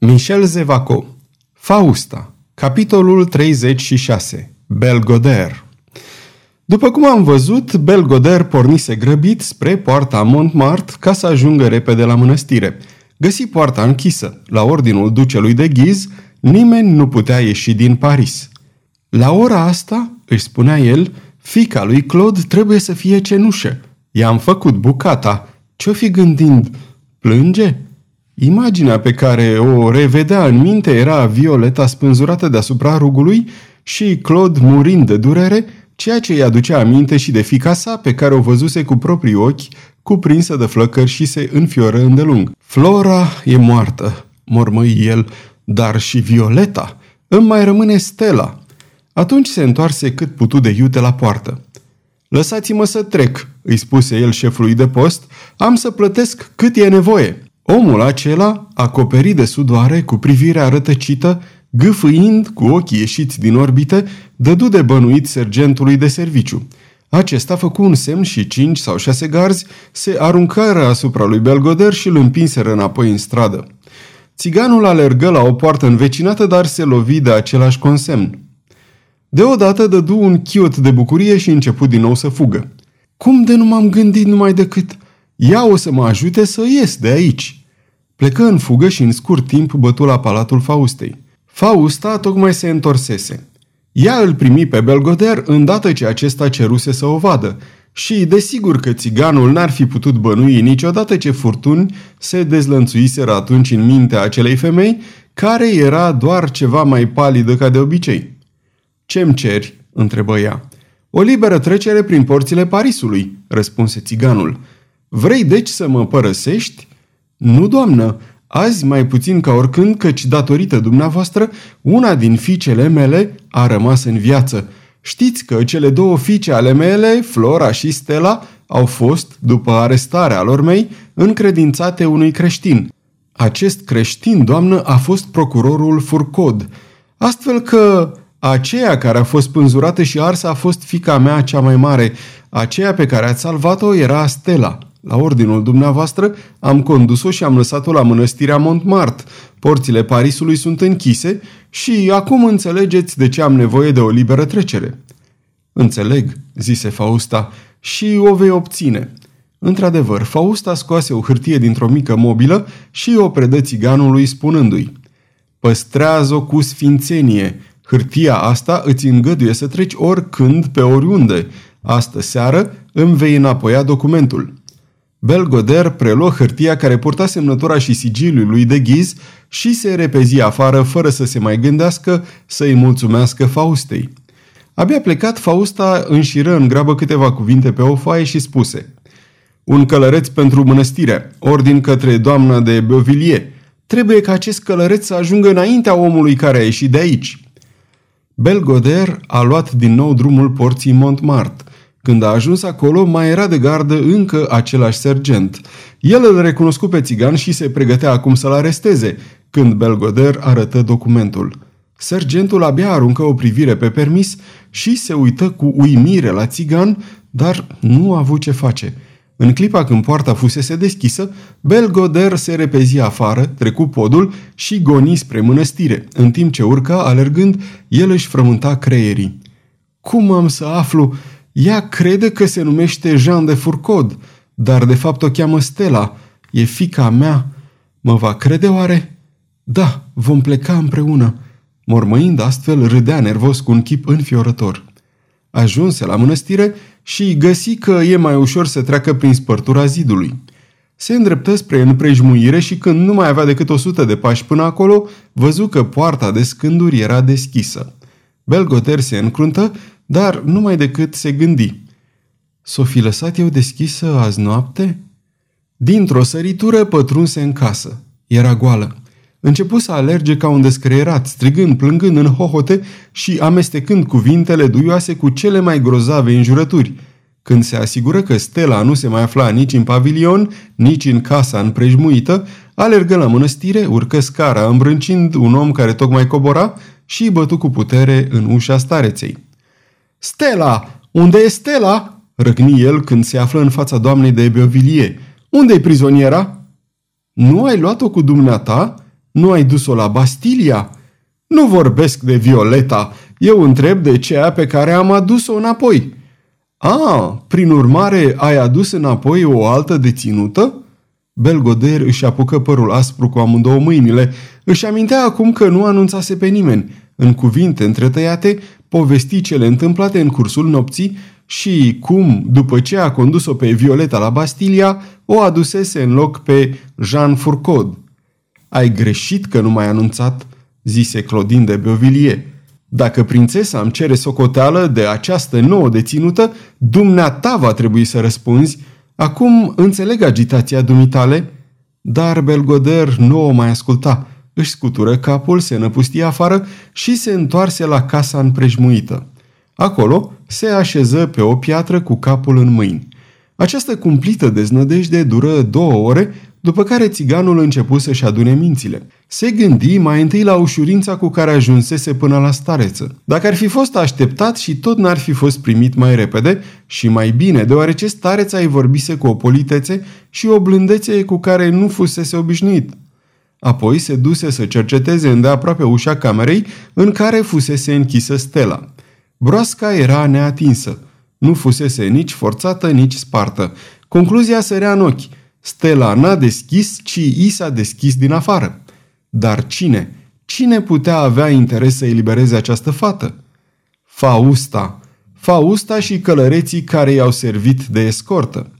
Michel Zevaco Fausta Capitolul 36 Belgoder După cum am văzut, Belgoder pornise grăbit spre poarta Montmartre ca să ajungă repede la mănăstire. Găsi poarta închisă. La ordinul ducelui de ghiz, nimeni nu putea ieși din Paris. La ora asta, își spunea el, fica lui Claude trebuie să fie cenușă. I-am făcut bucata. Ce-o fi gândind? Plânge? Imaginea pe care o revedea în minte era Violeta spânzurată deasupra rugului și Claude murind de durere, ceea ce îi aducea aminte și de fica sa pe care o văzuse cu proprii ochi, cuprinsă de flăcări și se înfioră îndelung. Flora e moartă, mormăi el, dar și Violeta. Îmi mai rămâne Stella. Atunci se întoarse cât putu de iute la poartă. Lăsați-mă să trec, îi spuse el șefului de post, am să plătesc cât e nevoie. Omul acela, acoperit de sudoare, cu privirea rătăcită, gâfâind cu ochii ieșiți din orbite, dădu de bănuit sergentului de serviciu. Acesta făcu un semn și cinci sau șase garzi se aruncară asupra lui Belgoder și îl împinseră înapoi în stradă. Țiganul alergă la o poartă învecinată, dar se lovi de același consemn. Deodată dădu un chiot de bucurie și început din nou să fugă. Cum de nu m-am gândit numai decât? Ea o să mă ajute să ies de aici. Plecă în fugă și în scurt timp bătu la palatul Faustei. Fausta tocmai se întorsese. Ea îl primi pe Belgoder îndată ce acesta ceruse să o vadă și desigur că țiganul n-ar fi putut bănui niciodată ce furtuni se dezlănțuiseră atunci în mintea acelei femei, care era doar ceva mai palidă ca de obicei. Ce-mi ceri?" întrebă ea. O liberă trecere prin porțile Parisului," răspunse țiganul. Vrei deci să mă părăsești?" Nu, doamnă, azi mai puțin ca oricând, căci datorită dumneavoastră, una din fiicele mele a rămas în viață. Știți că cele două fiice ale mele, Flora și Stella, au fost, după arestarea lor mei, încredințate unui creștin. Acest creștin, doamnă, a fost procurorul Furcod. Astfel că aceea care a fost pânzurată și arsă a fost fica mea cea mai mare. Aceea pe care ați salvat-o era Stella. La ordinul dumneavoastră am condus-o și am lăsat-o la mănăstirea Montmartre. Porțile Parisului sunt închise și acum înțelegeți de ce am nevoie de o liberă trecere. Înțeleg, zise Fausta, și o vei obține. Într-adevăr, Fausta scoase o hârtie dintr-o mică mobilă și o predă țiganului spunându-i Păstrează-o cu sfințenie. Hârtia asta îți îngăduie să treci oricând pe oriunde. Astă seară îmi vei înapoia documentul. Belgoder preluă hârtia care purta semnătura și sigiliul lui de ghiz și se repezi afară fără să se mai gândească să-i mulțumească Faustei. Abia plecat, Fausta înșiră în grabă câteva cuvinte pe o foaie și spuse Un călăreț pentru mănăstire, ordin către doamna de Beauvilliers. Trebuie ca acest călăreț să ajungă înaintea omului care a ieșit de aici. Belgoder a luat din nou drumul porții Montmartre. Când a ajuns acolo, mai era de gardă încă același sergent. El îl recunoscu pe țigan și se pregătea acum să-l aresteze, când Belgoder arătă documentul. Sergentul abia aruncă o privire pe permis și se uită cu uimire la țigan, dar nu a avut ce face. În clipa când poarta fusese deschisă, Belgoder se repezi afară, trecu podul și goni spre mănăstire, în timp ce urca, alergând, el își frământa creierii. Cum am să aflu?" Ea crede că se numește Jean de Furcod, dar de fapt o cheamă Stella. E fica mea. Mă va crede oare? Da, vom pleca împreună. Mormăind astfel, râdea nervos cu un chip înfiorător. Ajunse la mănăstire și găsi că e mai ușor să treacă prin spărtura zidului. Se îndreptă spre împrejmuire și când nu mai avea decât o sută de pași până acolo, văzu că poarta de scânduri era deschisă. Belgoter se încruntă dar numai decât se gândi. S-o fi lăsat eu deschisă azi noapte? Dintr-o săritură pătrunse în casă. Era goală. Începu să alerge ca un descreierat, strigând, plângând în hohote și amestecând cuvintele duioase cu cele mai grozave înjurături. Când se asigură că Stella nu se mai afla nici în pavilion, nici în casa împrejmuită, alergă la mănăstire, urcă scara îmbrâncind un om care tocmai cobora și bătu cu putere în ușa stareței. Stella! Unde e Stella?" răcni el când se află în fața doamnei de Beauvilliers. Unde-i prizoniera?" Nu ai luat-o cu dumneata?" Nu ai dus-o la Bastilia?" Nu vorbesc de Violeta, eu întreb de ceea pe care am adus-o înapoi." A, prin urmare, ai adus înapoi o altă deținută?" Belgoder își apucă părul aspru cu amândouă mâinile. Își amintea acum că nu anunțase pe nimeni. În cuvinte întretăiate, povesti cele întâmplate în cursul nopții și cum, după ce a condus-o pe Violeta la Bastilia, o adusese în loc pe Jean Fourcaud. Ai greșit că nu m-ai anunțat, zise Claudine de Beauvilliers. Dacă prințesa îmi cere socoteală de această nouă deținută, dumneata va trebui să răspunzi. Acum înțeleg agitația dumitale, dar Belgoder nu o mai asculta. Își scutură capul, se năpustie afară și se întoarse la casa împrejmuită. Acolo se așeză pe o piatră cu capul în mâini. Această cumplită deznădejde dură două ore, după care țiganul începu să-și adune mințile. Se gândi mai întâi la ușurința cu care ajunsese până la stareță. Dacă ar fi fost așteptat și tot n-ar fi fost primit mai repede și mai bine, deoarece stareța îi vorbise cu o politețe și o blândețe cu care nu fusese obișnuit. Apoi se duse să cerceteze îndeaproape ușa camerei în care fusese închisă stela. Broasca era neatinsă. Nu fusese nici forțată, nici spartă. Concluzia sărea în ochi. Stela n-a deschis, ci i s-a deschis din afară. Dar cine? Cine putea avea interes să elibereze această fată? Fausta. Fausta și călăreții care i-au servit de escortă.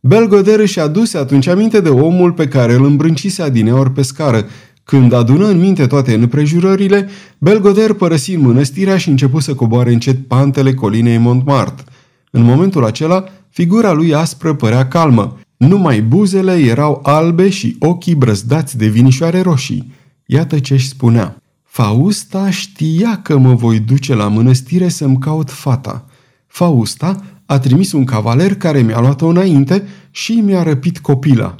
Belgoder își aduse atunci aminte de omul pe care îl îmbrâncise adineori pe scară. Când adună în minte toate împrejurările, Belgoder părăsi mănăstirea și începu să coboare încet pantele colinei Montmartre. În momentul acela, figura lui aspră părea calmă. Numai buzele erau albe și ochii brăzdați de vinișoare roșii. Iată ce își spunea. Fausta știa că mă voi duce la mănăstire să-mi caut fata. Fausta a trimis un cavaler care mi-a luat-o înainte și mi-a răpit copila.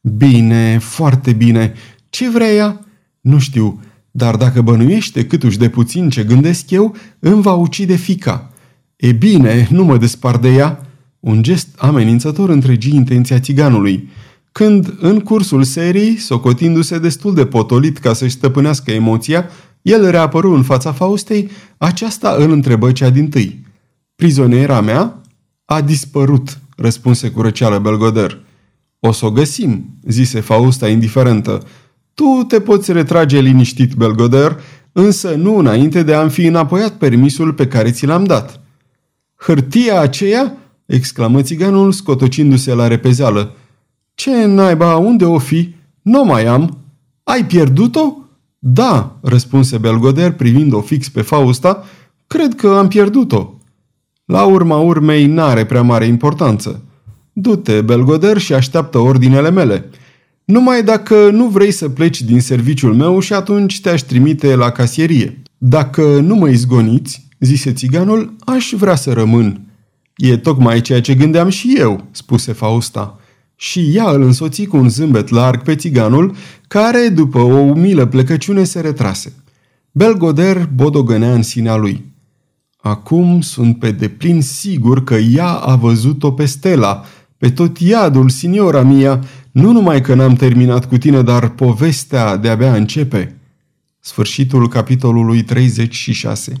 Bine, foarte bine. Ce vrea ea? Nu știu, dar dacă bănuiește câtuși de puțin ce gândesc eu, îmi va ucide fica. E bine, nu mă despar de ea. Un gest amenințător întregi intenția țiganului. Când, în cursul serii, socotindu-se destul de potolit ca să-și stăpânească emoția, el reapăru în fața Faustei, aceasta îl întrebă cea din tâi. Prizoniera mea? A dispărut, răspunse cu răceală Belgoder. O să o găsim, zise Fausta indiferentă. Tu te poți retrage liniștit, Belgoder, însă nu înainte de a-mi fi înapoiat permisul pe care ți l-am dat. Hârtia aceea? exclamă țiganul, scotocindu-se la repezeală. Ce naiba, unde o fi? Nu mai am. Ai pierdut-o? Da, răspunse Belgoder privind-o fix pe Fausta. Cred că am pierdut-o. La urma urmei n-are prea mare importanță. Du-te, Belgoder, și așteaptă ordinele mele. Numai dacă nu vrei să pleci din serviciul meu și atunci te-aș trimite la casierie. Dacă nu mă izgoniți, zise țiganul, aș vrea să rămân. E tocmai ceea ce gândeam și eu, spuse Fausta. Și ea îl însoți cu un zâmbet larg pe țiganul, care, după o umilă plecăciune, se retrase. Belgoder bodogănea în sinea lui. Acum sunt pe deplin sigur că ea a văzut-o pe Stella, pe tot iadul, signora mia, nu numai că n-am terminat cu tine, dar povestea de-abia începe. Sfârșitul capitolului 36